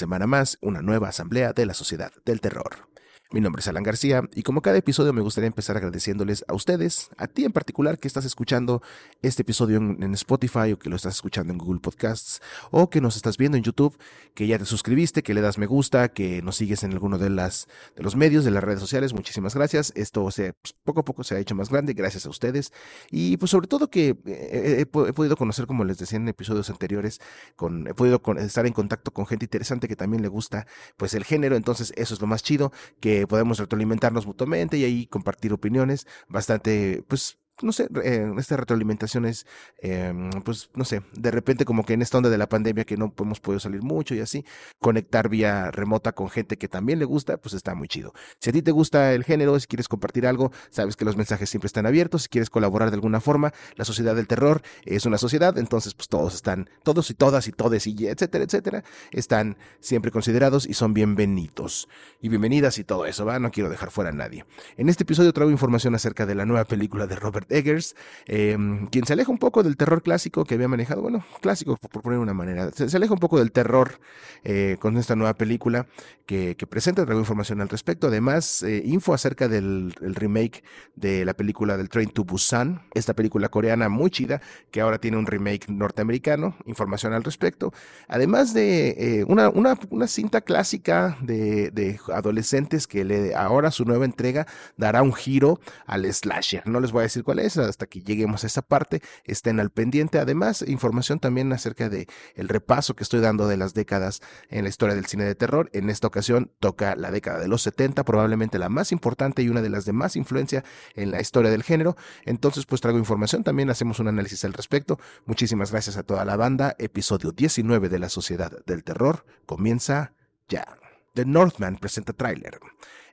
Semana más, una nueva asamblea de la Sociedad del Terror. Mi nombre es Alan García y como cada episodio me gustaría empezar agradeciéndoles a ustedes, a ti en particular que estás escuchando este episodio en, Spotify o que lo estás escuchando en Google Podcasts o que nos estás viendo en YouTube, que ya te suscribiste, que le das me gusta, que nos sigues en alguno de, las, de los medios, de las redes sociales. Muchísimas gracias. Esto se, pues, poco a poco se ha hecho más grande gracias a ustedes y pues sobre todo que eh, he, podido conocer, como les decía en episodios anteriores, con, he podido estar en contacto con gente interesante que también le gusta pues el género. Entonces eso es lo más chido que podemos retroalimentarnos mutuamente y ahí compartir opiniones bastante, pues, no sé, eh, esta retroalimentación es, em, pues, no sé, de repente como que en esta onda de la pandemia que no hemos podido salir mucho y así, conectar vía remota con gente que también le gusta, pues está muy chido. Si a ti te gusta el género, si quieres compartir algo, sabes que los mensajes siempre están abiertos, si quieres colaborar de alguna forma, la sociedad del terror es una sociedad, entonces pues todos están, todos y todas y todes y etcétera, etcétera, están siempre considerados y son bienvenidos y bienvenidas y todo eso, ¿va? No quiero dejar fuera a nadie. En este episodio traigo información acerca de la nueva película de Robert Eggers, em, quien se aleja un poco del terror clásico que había manejado, bueno, clásico por, poner una manera, se, aleja un poco del terror eh, con esta nueva película que, presenta, traigo información al respecto, además eh, info acerca del remake de la película del Train to Busan, esta película coreana muy chida que ahora tiene un remake norteamericano, información al respecto, además de eh, una, una, una, cinta clásica de, de adolescentes que le, ahora su nueva entrega dará un giro al slasher, no les voy a decir cuál hasta que lleguemos a esa parte, estén al pendiente. Además, información también acerca de el repaso que estoy dando de las décadas en la historia del cine de terror. En esta ocasión toca la década de los 70, probablemente la más importante y una de las de más influencia en la historia del género. Entonces, pues traigo información, también hacemos un análisis al respecto. Muchísimas gracias a toda la banda. Episodio 19 de la Sociedad del Terror comienza ya. The Northman presenta tráiler.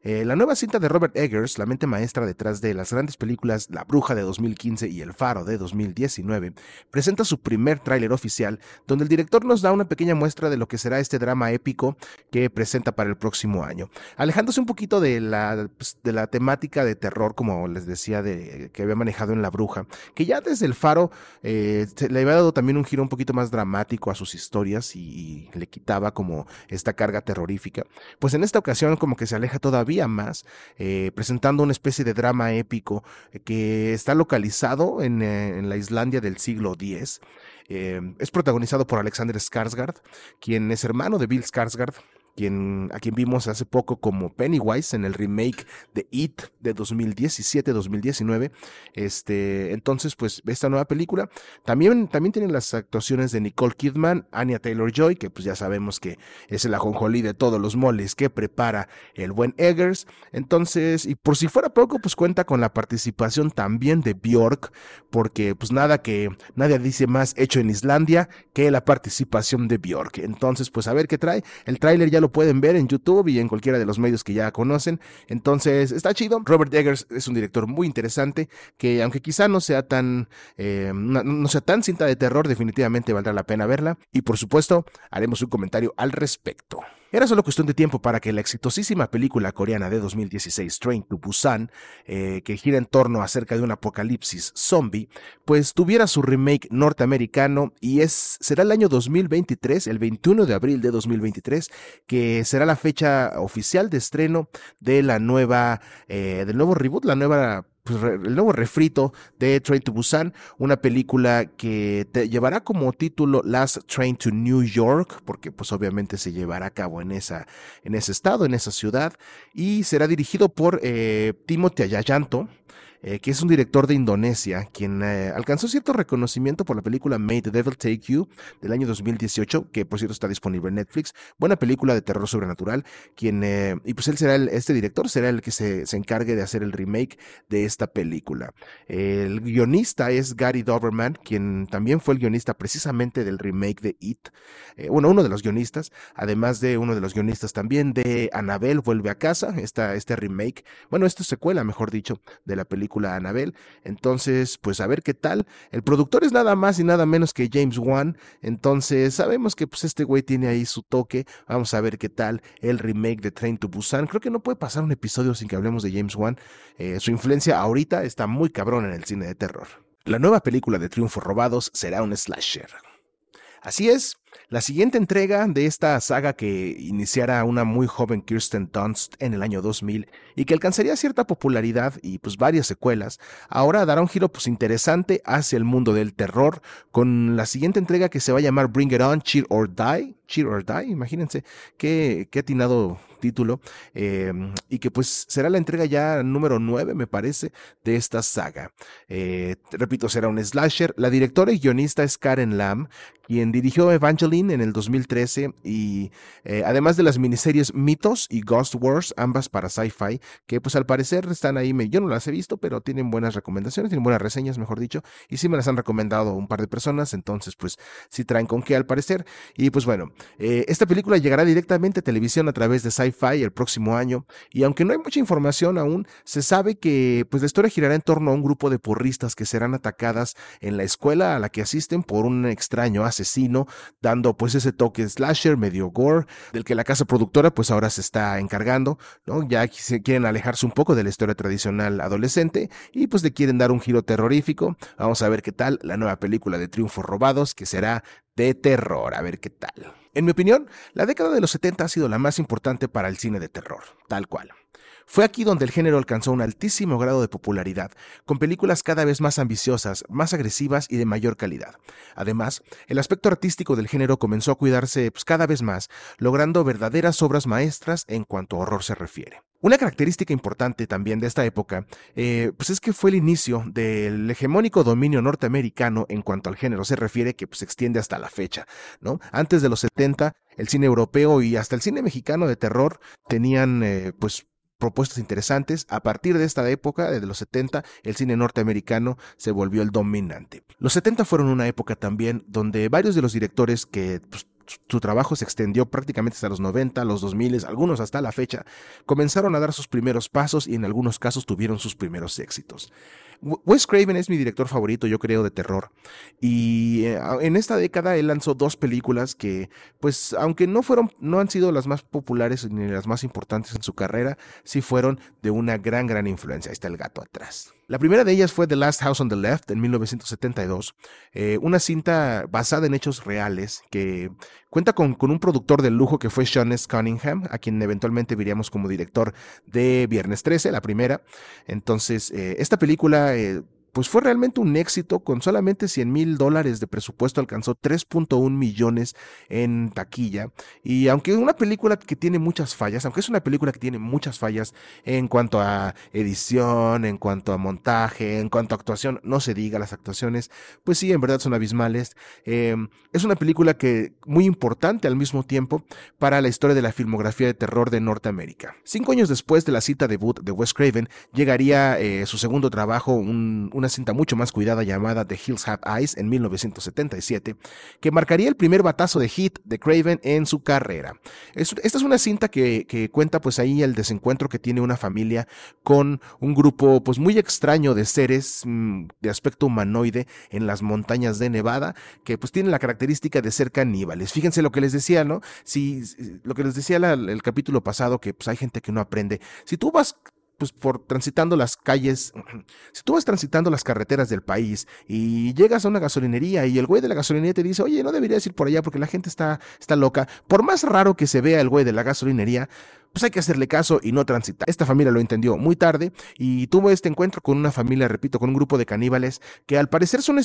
Eh, la nueva cinta de Robert Eggers, la mente maestra detrás de las grandes películas La Bruja de 2015 y El Faro de 2019, presenta su primer tráiler oficial, donde el director nos da una pequeña muestra de lo que será este drama épico que presenta para el próximo año. Alejándose un poquito de la, pues, de la temática de terror, como les decía, de, que había manejado en La Bruja, que ya desde El Faro eh, le había dado también un giro un poquito más dramático a sus historias y, le quitaba como esta carga terrorífica. Pues en esta ocasión como que se aleja todavía más, eh, presentando una especie de drama épico eh, que está localizado en, eh, en la Islandia del siglo X. es protagonizado por Alexander Skarsgård, quien es hermano de Bill Skarsgård, quien, a quien vimos hace poco como Pennywise en el remake de It de 2017-2019. Este, entonces, pues, esta nueva película también, también tiene las actuaciones de Nicole Kidman, Anya Taylor Joy, que pues ya sabemos que es el ajonjolí de todos los moles que prepara el buen Eggers. Entonces, y por si fuera poco, pues cuenta con la participación también de Bjork, porque pues nada que nadie dice más hecho en Islandia que la participación de Bjork. Entonces, pues a ver qué trae. El tráiler ya lo pueden ver en YouTube y en cualquiera de los medios que ya conocen. Entonces, está chido. Robert Eggers es un director muy interesante que aunque quizá no sea tan, eh, no sea tan cinta de terror, definitivamente valdrá la pena verla. Y por supuesto, haremos un comentario al respecto. Era solo cuestión de tiempo para que la exitosísima película coreana de 2016, Train to Busan, eh, que gira en torno acerca de un apocalipsis zombie, pues tuviera su remake norteamericano y es, será el año 2023, el 21 de abril de 2023, que será la fecha oficial de estreno de la nueva, eh, del nuevo reboot, la nueva pues, el nuevo refrito de Train to Busan, una película que te llevará como título Last Train to New York, porque pues obviamente se llevará a cabo en, esa, en ese estado, en esa ciudad, y será dirigido por eh, Timothy Ayayanto, eh, que es un director de Indonesia, quien eh, alcanzó cierto reconocimiento por la película Made the Devil Take You del año 2018, que por cierto está disponible en Netflix. Buena película de terror sobrenatural, quien, eh, y pues él será el, este director será el que se, se, encargue de hacer el remake de esta película. El guionista es Gary Doberman, quien también fue el guionista precisamente del remake de It. bueno, uno de los guionistas, además de uno de los guionistas también de Annabelle vuelve a casa, esta, este remake, bueno, esta secuela, mejor dicho, de la película película Anabel. Entonces, pues a ver qué tal. El productor es nada más y nada menos que James Wan. Entonces, sabemos que pues este güey tiene ahí su toque. Vamos a ver qué tal el remake de Train to Busan. Creo que no puede pasar un episodio sin que hablemos de James Wan. Eh, su influencia ahorita está muy cabrón en el cine de terror. La nueva película de Triunfos Robados será un slasher. Así es, La siguiente entrega de esta saga que iniciara una muy joven Kirsten Dunst en el año 2000 y que alcanzaría cierta popularidad y pues varias secuelas, ahora dará un giro pues interesante hacia el mundo del terror con la siguiente entrega que se va a llamar Bring It On, Cheer or Die, Cheer or Die, imagínense qué, qué atinado título, em, y que pues será la entrega ya número 9, me parece, de esta saga. Eh, repito, será un slasher. La directora y guionista es Karen Lamb, quien dirigió En el 2013 y eh, además de las miniseries Mitos y Ghost Wars, ambas para sci-fi, que pues al parecer están ahí, yo no las he visto, pero tienen buenas recomendaciones, tienen buenas reseñas, mejor dicho, y sí me las han recomendado un par de personas, entonces pues sí traen con qué al parecer. Y pues bueno, eh, esta película llegará directamente a televisión a través de Sci-Fi el próximo año, y aunque no hay mucha información aún, se sabe que pues la historia girará en torno a un grupo de porristas que serán atacadas en la escuela a la que asisten por un extraño asesino, dando pues ese toque slasher medio gore, del que la casa productora pues ahora se está encargando, ¿no? Ya quieren alejarse un poco de la historia tradicional adolescente y pues le quieren dar un giro terrorífico. Vamos a ver qué tal la nueva película de Triunfos Robados, que será de terror, a ver qué tal. En mi opinión, la década de los 70 ha sido la más importante para el cine de terror, tal cual. Fue aquí donde el género alcanzó un altísimo grado de popularidad, con películas cada vez más ambiciosas, más agresivas y de mayor calidad. Además, el aspecto artístico del género comenzó a cuidarse pues, cada vez más, logrando verdaderas obras maestras en cuanto a horror se refiere. Una característica importante también de esta época, eh, pues es que fue el inicio del hegemónico dominio norteamericano en cuanto al género se refiere, que pues, se extiende hasta la fecha, ¿no? Antes de los 70, el cine europeo y hasta el cine mexicano de terror tenían, eh, pues, propuestas interesantes. A partir de esta época, desde los 70, el cine norteamericano se volvió el dominante. Los 70 fueron una época también donde varios de los directores que pues, su trabajo se extendió prácticamente hasta los 90, los 2000, algunos hasta la fecha, comenzaron a dar sus primeros pasos y en algunos casos tuvieron sus primeros éxitos. Wes Craven es mi director favorito, yo creo, de terror. Y eh, en esta década él lanzó dos películas que, pues, aunque no fueron, no han sido las más populares ni las más importantes en su carrera, sí fueron de una gran, gran influencia. Ahí está el gato atrás. La primera de ellas fue The Last House on the Left en 1972, eh, una cinta basada en hechos reales que cuenta con, un productor de lujo que fue Sean S. Cunningham, a quien eventualmente veríamos como director de Viernes 13, la primera. Entonces, eh, esta película eh, pues fue realmente un éxito. Con solamente 100 mil dólares de presupuesto alcanzó 3.1 millones en taquilla. Y aunque una película que tiene muchas fallas, aunque es una película que tiene muchas fallas en cuanto a edición, en cuanto a montaje, en cuanto a actuación, no se diga, las actuaciones, pues sí, en verdad son abismales. Em, es una película que muy importante al mismo tiempo para la historia de la filmografía de terror de Norteamérica. Cinco años después de la cita debut de Wes Craven, llegaría eh, su segundo trabajo, un, una cinta mucho más cuidada llamada The Hills Have Eyes en 1977, que marcaría el primer batazo de hit de Craven en su carrera. esta es una cinta que, cuenta pues ahí el desencuentro que tiene una familia con un grupo pues muy extraño de seres mm, de aspecto humanoide en las montañas de Nevada, que pues tienen la característica de ser caníbales. Fíjense lo que les decía, ¿no? Si, lo que les decía el capítulo pasado, que pues hay gente que no aprende. Si tú vas pues por transitando las calles, si tú vas transitando las carreteras del país y llegas a una gasolinería y el güey de la gasolinería te dice, oye, no deberías ir por allá porque la gente está, está loca, por más raro que se vea el güey de la gasolinería, pues hay que hacerle caso y no transitar. Esta familia lo entendió muy tarde y tuvo este encuentro con una familia, repito, con un grupo de caníbales que al parecer son,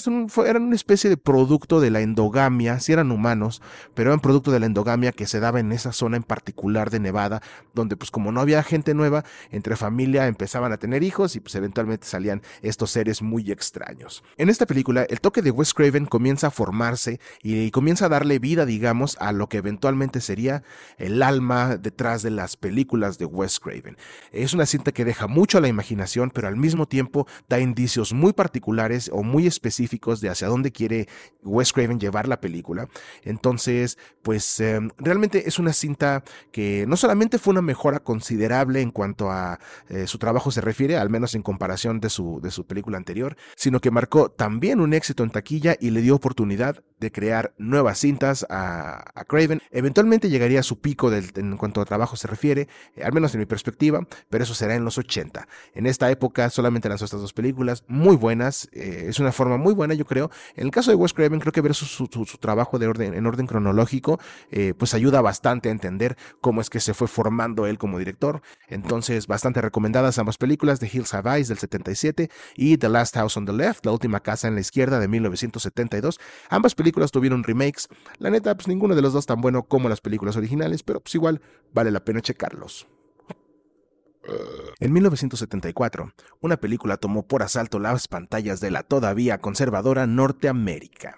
eran una especie de producto de la endogamia, si eran humanos, pero eran producto de la endogamia que se daba en esa zona en particular de Nevada, donde pues como no había gente nueva, entre familia empezaban a tener hijos y pues eventualmente salían estos seres muy extraños. En esta película, el toque de Wes Craven comienza a formarse y comienza a darle vida, digamos, a lo que eventualmente sería el alma detrás de las películas de Wes Craven. Es una cinta que deja mucho a la imaginación, pero al mismo tiempo da indicios muy particulares o muy específicos de hacia dónde quiere Wes Craven llevar la película. Entonces, pues em, realmente es una cinta que no solamente fue una mejora considerable en cuanto a eh, su trabajo se refiere, al menos en comparación de su, de su película anterior, sino que marcó también un éxito en taquilla y le dio oportunidad de crear nuevas cintas a, Craven. Eventualmente llegaría a su pico en cuanto a trabajo se refiere, eh, al menos en mi perspectiva, pero eso será en los 80. En esta época solamente lanzó estas dos películas, muy buenas, eh, es una forma muy buena yo creo. En el caso de Wes Craven creo que ver su, trabajo en orden cronológico eh, pues ayuda bastante a entender cómo es que se fue formando él como director. Entonces bastante recomendadas ambas películas, The Hills Have Eyes del 77 y The Last House on the Left, La Última Casa en la Izquierda de 1972. Ambas películas tuvieron remakes. La neta, pues ninguno de los dos tan bueno como las películas originales, pero pues igual vale la pena checarlos. En 1974, una película tomó por asalto las pantallas de la todavía conservadora Norteamérica.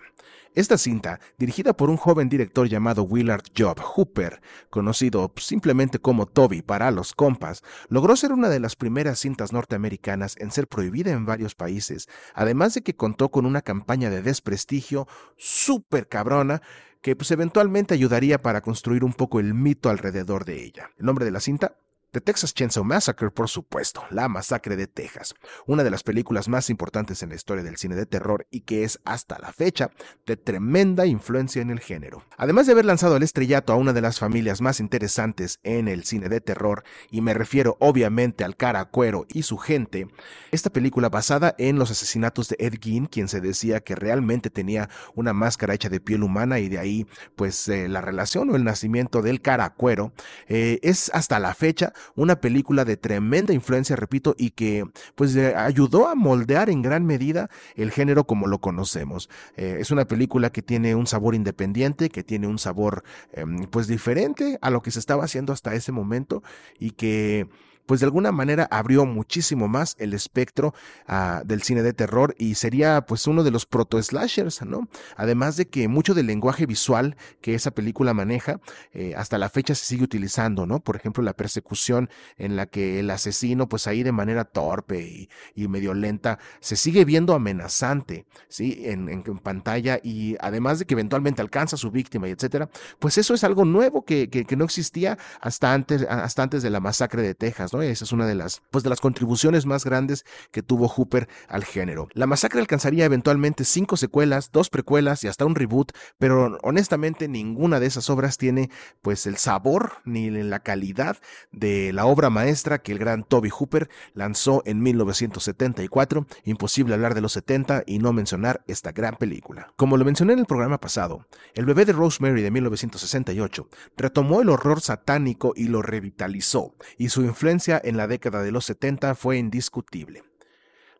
Esta cinta, dirigida por un joven director llamado Willard Job Hooper, conocido simplemente como Toby para los compas, logró ser una de las primeras cintas norteamericanas en ser prohibida en varios países, además de que contó con una campaña de desprestigio súper cabrona que pues eventualmente ayudaría para construir un poco el mito alrededor de ella. El nombre de la cinta, The Texas Chainsaw Massacre, por supuesto, La Masacre de Texas, una de las películas más importantes en la historia del cine de terror y que es hasta la fecha de tremenda influencia en el género. Además de haber lanzado el estrellato a una de las familias más interesantes en el cine de terror, y me refiero obviamente al cara cuero y su gente, esta película basada en los asesinatos de Ed Gein, quien se decía que realmente tenía una máscara hecha de piel humana y de ahí pues eh, la relación o el nacimiento del cara cuero, eh, es hasta la fecha una película de tremenda influencia, repito, y que pues ayudó a moldear en gran medida el género como lo conocemos. Eh, es una película que tiene un sabor independiente, que tiene un sabor em, pues diferente a lo que se estaba haciendo hasta ese momento y que pues de alguna manera abrió muchísimo más el espectro ah, del cine de terror y sería pues uno de los proto-slashers, ¿no? Además de que mucho del lenguaje visual que esa película maneja eh, hasta la fecha se sigue utilizando, ¿no? Por ejemplo, la persecución en la que el asesino pues ahí de manera torpe y, medio lenta se sigue viendo amenazante, ¿sí? En, en, pantalla y además de que eventualmente alcanza a su víctima y etcétera, pues eso es algo nuevo que, que, que no existía hasta antes, hasta antes de la masacre de Texas, esa es una de las, pues, de las contribuciones más grandes que tuvo Hooper al género. La masacre alcanzaría eventualmente cinco secuelas, dos precuelas y hasta un reboot, pero honestamente ninguna de esas obras tiene pues el sabor ni la calidad de la obra maestra que el gran Toby Hooper lanzó en 1974. Imposible hablar de los 70 y no mencionar esta gran película. Como lo mencioné en el programa pasado, El bebé de Rosemary de 1968 retomó el horror satánico y lo revitalizó, y su influencia en la década de los 70 fue indiscutible.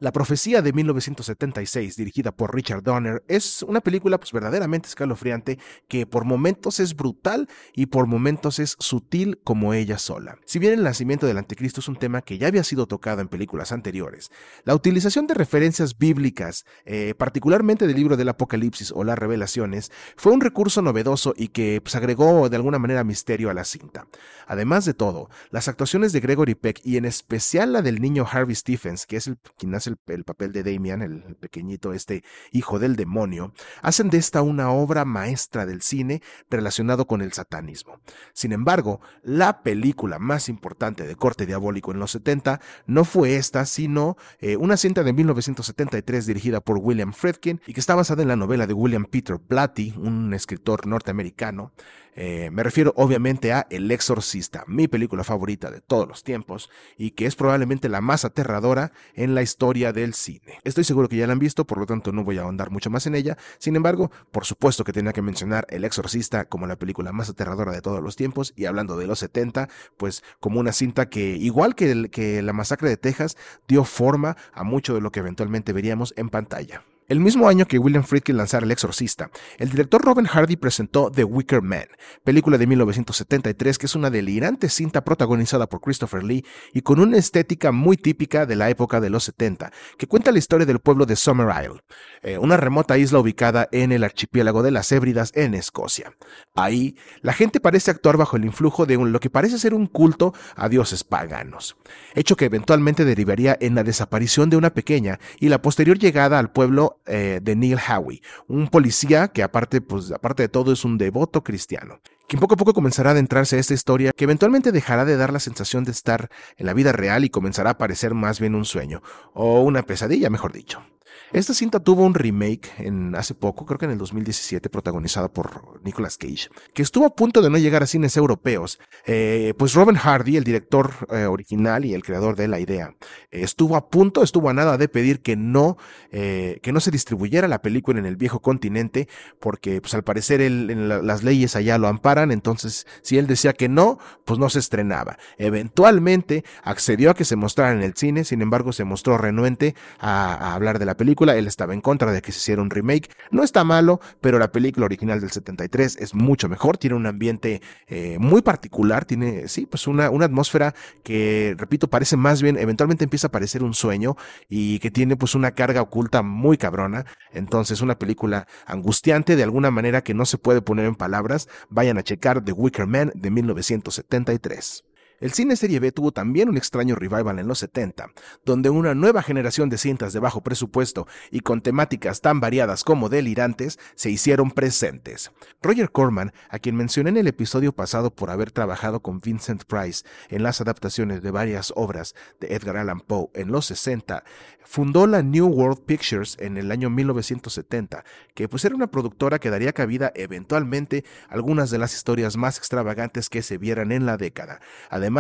La profecía de 1976, dirigida por Richard Donner, es una película pues, verdaderamente escalofriante que por momentos es brutal y por momentos es sutil como ella sola. Si bien el nacimiento del anticristo es un tema que ya había sido tocado en películas anteriores, la utilización de referencias bíblicas, eh, particularmente del libro del Apocalipsis o las revelaciones, fue un recurso novedoso y que pues, agregó de alguna manera misterio a la cinta. Además de todo, las actuaciones de Gregory Peck y en especial la del niño Harvey Stephens, que es el quien hace el, papel de Damian, el, pequeñito, este hijo del demonio, hacen de esta una obra maestra del cine relacionado con el satanismo. Sin embargo, la película más importante de corte diabólico en los 70 no fue esta, sino eh, una cinta de 1973 dirigida por William Friedkin y que está basada en la novela de William Peter Blatty, un escritor norteamericano, eh, me refiero obviamente a El Exorcista, mi película favorita de todos los tiempos y que es probablemente la más aterradora en la historia del cine. Estoy seguro que ya la han visto, por lo tanto no voy a ahondar mucho más en ella. Sin embargo, por supuesto que tenía que mencionar El Exorcista como la película más aterradora de todos los tiempos y hablando de los 70, pues como una cinta que, igual que, que La Masacre de Texas, dio forma a mucho de lo que eventualmente veríamos en pantalla. El mismo año que William Friedkin lanzara El Exorcista, el director Robin Hardy presentó The Wicker Man, película de 1973 que es una delirante cinta protagonizada por Christopher Lee y con una estética muy típica de la época de los 70, que cuenta la historia del pueblo de Summer Isle, eh, una remota isla ubicada en el archipiélago de las Hébridas en Escocia. Ahí, la gente parece actuar bajo el influjo de lo que parece ser un culto a dioses paganos, hecho que eventualmente derivaría en la desaparición de una pequeña y la posterior llegada al pueblo eh, de Neil Howie, un policía que aparte, pues, aparte de todo es un devoto cristiano, quien poco a poco comenzará a adentrarse a esta historia que eventualmente dejará de dar la sensación de estar en la vida real y comenzará a parecer más bien un sueño, o una pesadilla, mejor dicho. Esta cinta tuvo un remake en hace poco, creo que en el 2017, protagonizada por Nicolas Cage, que estuvo a punto de no llegar a cines europeos. Eh, pues Robin Hardy, el director eh, original y el creador de la idea, estuvo a punto, estuvo a nada de pedir que no, eh, que no se distribuyera la película en el viejo continente, porque pues al parecer las leyes allá lo amparan, entonces si él decía que no, pues no se estrenaba. Eventualmente accedió a que se mostrara en el cine, sin embargo se mostró renuente a hablar de la película él estaba en contra de que se hiciera un remake. No está malo, pero la película original del 73 es mucho mejor, tiene un ambiente eh, muy particular, tiene, sí, pues una, una atmósfera que, repito, parece más bien, eventualmente empieza a parecer un sueño y que tiene pues una carga oculta muy cabrona. Entonces, una película angustiante de alguna manera que no se puede poner en palabras. Vayan a checar The Wicker Man de 1973. El cine serie B tuvo también un extraño revival en los 70, donde una nueva generación de cintas de bajo presupuesto y con temáticas tan variadas como delirantes se hicieron presentes. Roger Corman, a quien mencioné en el episodio pasado por haber trabajado con Vincent Price en las adaptaciones de varias obras de Edgar Allan Poe en los 60, fundó la New World Pictures en el año 1970, que pues era una productora que daría cabida eventualmente a algunas de las historias más extravagantes que se vieran en la década además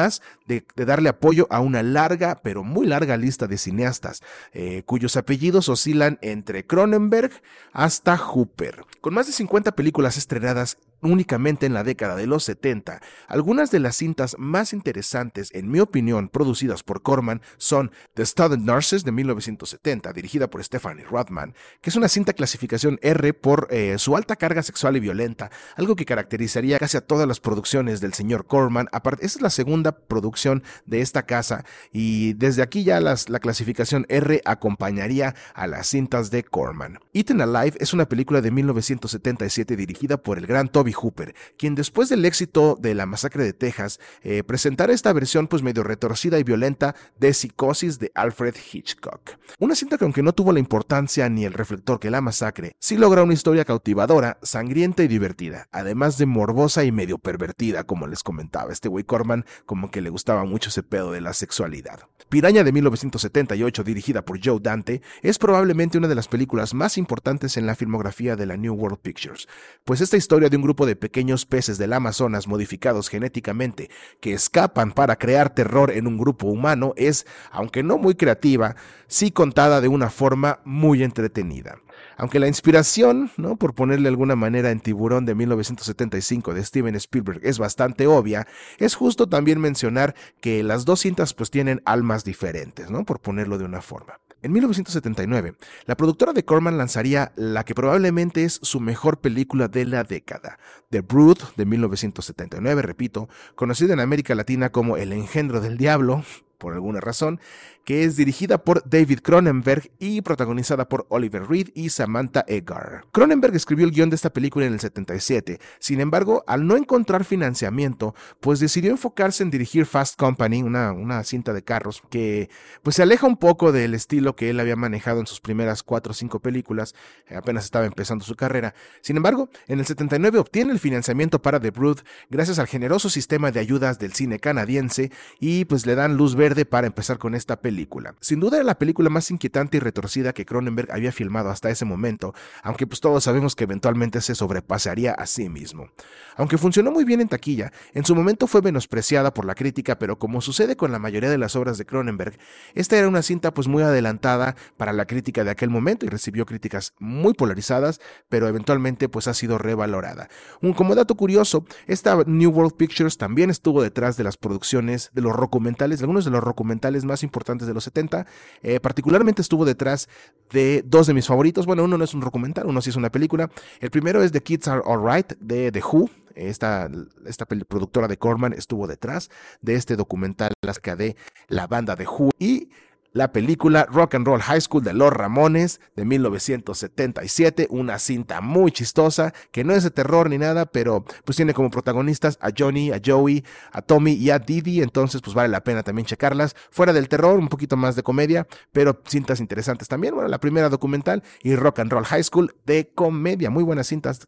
de, darle apoyo a una larga, pero muy larga lista de cineastas, eh, cuyos apellidos oscilan entre Cronenberg hasta Hooper. Con más de 50 películas estrenadas únicamente en la década de los 70. Algunas de las cintas más interesantes, en mi opinión, producidas por Corman son The Studded Nurses de 1970, dirigida por Stephanie Rothman, que es una cinta clasificación R por eh, su alta carga sexual y violenta, algo que caracterizaría casi a todas las producciones del señor Corman. Aparte, esta es la segunda producción de esta casa y desde aquí ya la clasificación R acompañaría a las cintas de Corman. Eaten Alive es una película de 1977 dirigida por el gran Toby Hooper, quien después del éxito de la masacre de Texas, eh, presentara esta versión pues medio retorcida y violenta de Psicosis de Alfred Hitchcock. Una cinta que aunque no tuvo la importancia ni el reflector que la masacre, sí logra una historia cautivadora, sangrienta y divertida, además de morbosa y medio pervertida, como les comentaba este güey Corman, como que le gustaba mucho ese pedo de la sexualidad. Piraña de 1978, dirigida por Joe Dante, es probablemente una de las películas más importantes en la filmografía de la New World Pictures, pues esta historia de un grupo de pequeños peces del Amazonas modificados genéticamente que escapan para crear terror en un grupo humano es, aunque no muy creativa, sí contada de una forma muy entretenida. Aunque la inspiración, ¿no? por ponerle alguna manera en Tiburón de 1975 de Steven Spielberg es bastante obvia, es justo también mencionar que las dos cintas pues tienen almas diferentes, ¿no? por ponerlo de una forma. En 1979, la productora de Corman lanzaría la que probablemente es su mejor película de la década, The Brood de 1979, repito, conocida en América Latina como El engendro del diablo, por alguna razón, que es dirigida por David Cronenberg y protagonizada por Oliver Reed y Samantha Eggar. Cronenberg escribió el guion de esta película en el 77, sin embargo, al no encontrar financiamiento, pues decidió enfocarse en dirigir Fast Company, una, una cinta de carros que pues se aleja un poco del estilo que él había manejado en sus primeras cuatro o cinco películas, eh, apenas estaba empezando su carrera. Sin embargo, en el 79 obtiene el financiamiento para The Brood gracias al generoso sistema de ayudas del cine canadiense y pues le dan luz verde para empezar con esta película sin duda era la película más inquietante y retorcida que Cronenberg había filmado hasta ese momento, aunque pues todos sabemos que eventualmente se sobrepasaría a sí mismo. Aunque funcionó muy bien en taquilla, en su momento fue menospreciada por la crítica, pero como sucede con la mayoría de las obras de Cronenberg, esta era una cinta pues muy adelantada para la crítica de aquel momento y recibió críticas muy polarizadas, pero eventualmente pues ha sido revalorada. Un como dato curioso, esta New World Pictures también estuvo detrás de las producciones de los documentales, algunos de los documentales más importantes de los 70. Eh, particularmente estuvo detrás de dos de mis favoritos. Bueno, uno no es un documental, uno sí es una película. El primero es The Kids Are Alright de The Who. Esta, esta productora de Corman estuvo detrás de este documental acerca de la banda de Who. Y la película Rock and Roll High School de Los Ramones de 1977, una cinta muy chistosa que no es de terror ni nada, pero pues tiene como protagonistas a Johnny, a Joey, a Tommy y a Didi, entonces pues vale la pena también checarlas. Fuera del terror, un poquito más de comedia, pero cintas interesantes también. Bueno, la primera documental y Rock and Roll High School de comedia, muy buenas cintas.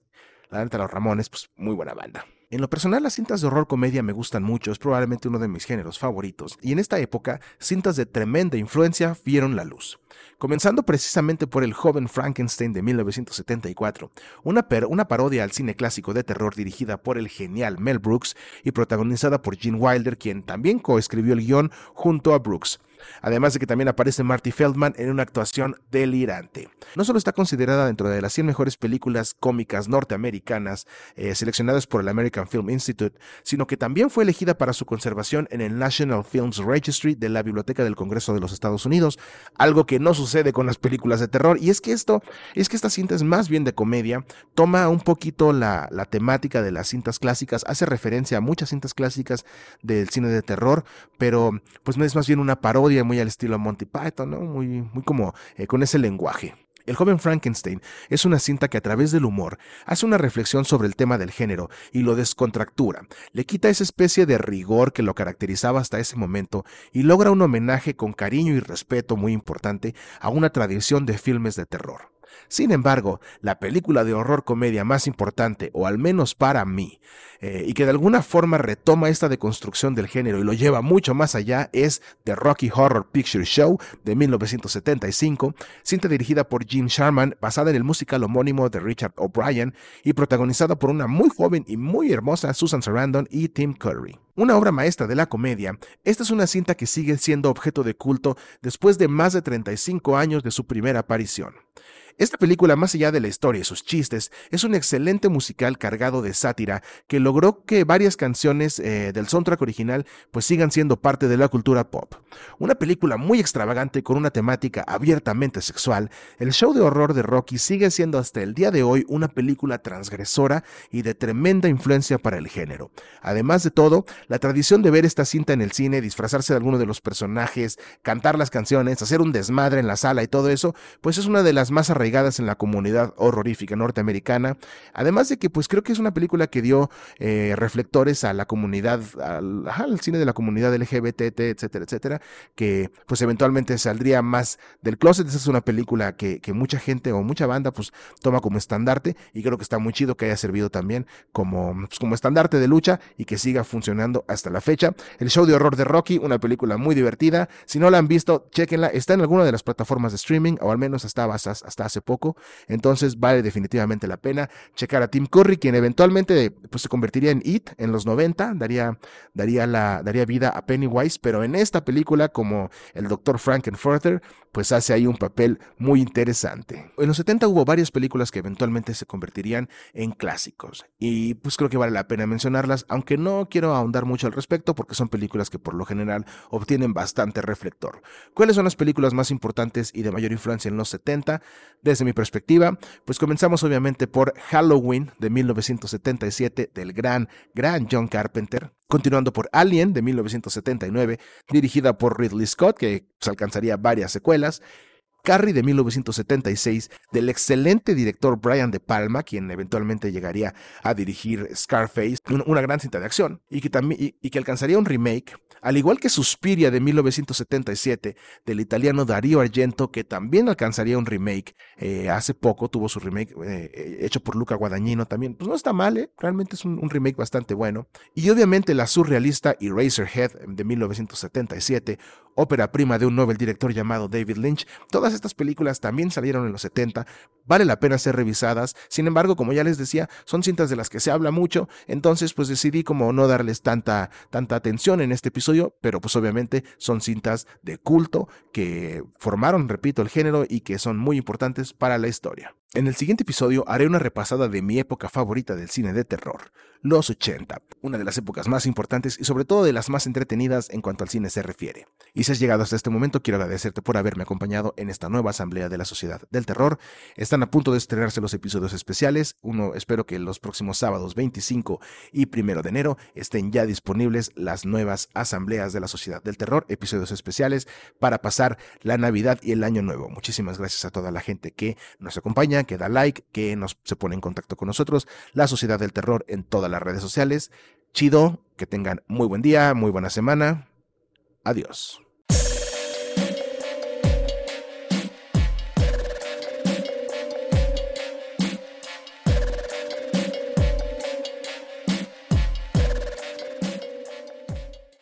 La neta, Los Ramones, pues muy buena banda. En lo personal, las cintas de horror comedia me gustan mucho, es probablemente uno de mis géneros favoritos, y en esta época, cintas de tremenda influencia vieron la luz. Comenzando precisamente por El joven Frankenstein de 1974, una, parodia al cine clásico de terror dirigida por el genial Mel Brooks y protagonizada por Gene Wilder, quien también coescribió el guion junto a Brooks. Además de que también aparece Marty Feldman en una actuación delirante. No solo está considerada dentro de las 100 mejores películas cómicas norteamericanas eh, seleccionadas por el American Film Institute, sino que también fue elegida para su conservación en el National Films Registry de la Biblioteca del Congreso de los Estados Unidos, algo que no sucede con las películas de terror. Y es que esto, es que esta cinta es más bien de comedia, toma un poquito la, la temática de las cintas clásicas, hace referencia a muchas cintas clásicas del cine de terror, pero pues es más bien una parodia muy al estilo Monty Python, ¿no? Muy, como eh, con ese lenguaje. El joven Frankenstein es una cinta que a través del humor hace una reflexión sobre el tema del género y lo descontractura, le quita esa especie de rigor que lo caracterizaba hasta ese momento y logra un homenaje con cariño y respeto muy importante a una tradición de filmes de terror. Sin embargo, la película de horror comedia más importante, o al menos para mí, eh, y que de alguna forma retoma esta deconstrucción del género y lo lleva mucho más allá, es The Rocky Horror Picture Show de 1975, cinta dirigida por Jim Sharman, basada en el musical homónimo de Richard O'Brien y protagonizada por una muy joven y muy hermosa Susan Sarandon y Tim Curry. Una obra maestra de la comedia, esta es una cinta que sigue siendo objeto de culto después de más de 35 años de su primera aparición. Esta película, más allá de la historia y sus chistes, es un excelente musical cargado de sátira que logró que varias canciones eh, del soundtrack original pues sigan siendo parte de la cultura pop. Una película muy extravagante con una temática abiertamente sexual, el show de horror de Rocky sigue siendo hasta el día de hoy una película transgresora y de tremenda influencia para el género. Además de todo, la tradición de ver esta cinta en el cine, disfrazarse de alguno de los personajes, cantar las canciones, hacer un desmadre en la sala y todo eso, pues es una de las más arraigadas en la comunidad horrorífica norteamericana. Además de que, pues creo que es una película que dio eh, reflectores a la comunidad, al, cine de la comunidad LGBT, etcétera, etcétera, que pues eventualmente saldría más del closet. Esa es una película que, mucha gente o mucha banda pues toma como estandarte y creo que está muy chido que haya servido también como, pues, como estandarte de lucha y que siga funcionando hasta la fecha. El show de horror de Rocky, una película muy divertida. Si no la han visto, chequenla. Está en alguna de las plataformas de streaming o al menos hasta, hasta, hasta poco. Entonces vale definitivamente la pena checar a Tim Curry, quien eventualmente pues, se convertiría en It en los 90, daría, daría, la, daría vida a Pennywise, pero en esta película, como el Dr. Frankenfurter, pues hace ahí un papel muy interesante. En los 70 hubo varias películas que eventualmente se convertirían en clásicos y pues creo que vale la pena mencionarlas, aunque no quiero ahondar mucho al respecto porque son películas que por lo general obtienen bastante reflector. ¿Cuáles son las películas más importantes y de mayor influencia en los 70? Desde mi perspectiva, pues comenzamos obviamente por Halloween de 1977 del gran, gran John Carpenter, continuando por Alien de 1979, dirigida por Ridley Scott, que pues, alcanzaría varias secuelas, Carrie de 1976 del excelente director Brian De Palma, quien eventualmente llegaría a dirigir Scarface, una gran cinta de acción, y que, también, y, que alcanzaría un remake, al igual que Suspiria de 1977 del italiano Dario Argento, que también alcanzaría un remake eh, hace poco, tuvo su remake eh, hecho por Luca Guadagnino también, pues no está mal, ¿eh? realmente es un, remake bastante bueno, y obviamente la surrealista Eraserhead de 1977, ópera prima de un Nobel director llamado David Lynch. Todas estas películas también salieron en los 70, vale la pena ser revisadas. Sin embargo, como ya les decía, son cintas de las que se habla mucho, entonces pues decidí como no darles tanta tanta atención en este episodio, pero pues obviamente son cintas de culto que formaron, repito, el género y que son muy importantes para la historia. En el siguiente episodio haré una repasada de mi época favorita del cine de terror, los 80, una de las épocas más importantes y sobre todo de las más entretenidas en cuanto al cine se refiere. Y si has llegado hasta este momento, quiero agradecerte por haberme acompañado en esta nueva asamblea de la Sociedad del Terror. Están a punto de estrenarse los episodios especiales. Uno, espero que los próximos sábados 25 y 1 de enero estén ya disponibles las nuevas asambleas de la Sociedad del Terror, episodios especiales para pasar la Navidad y el Año Nuevo. Muchísimas gracias a toda la gente que nos que da like, que nos, se pone en contacto con nosotros, la Sociedad del Terror en todas las redes sociales. Chido, que tengan muy buen día, muy buena semana. Adiós.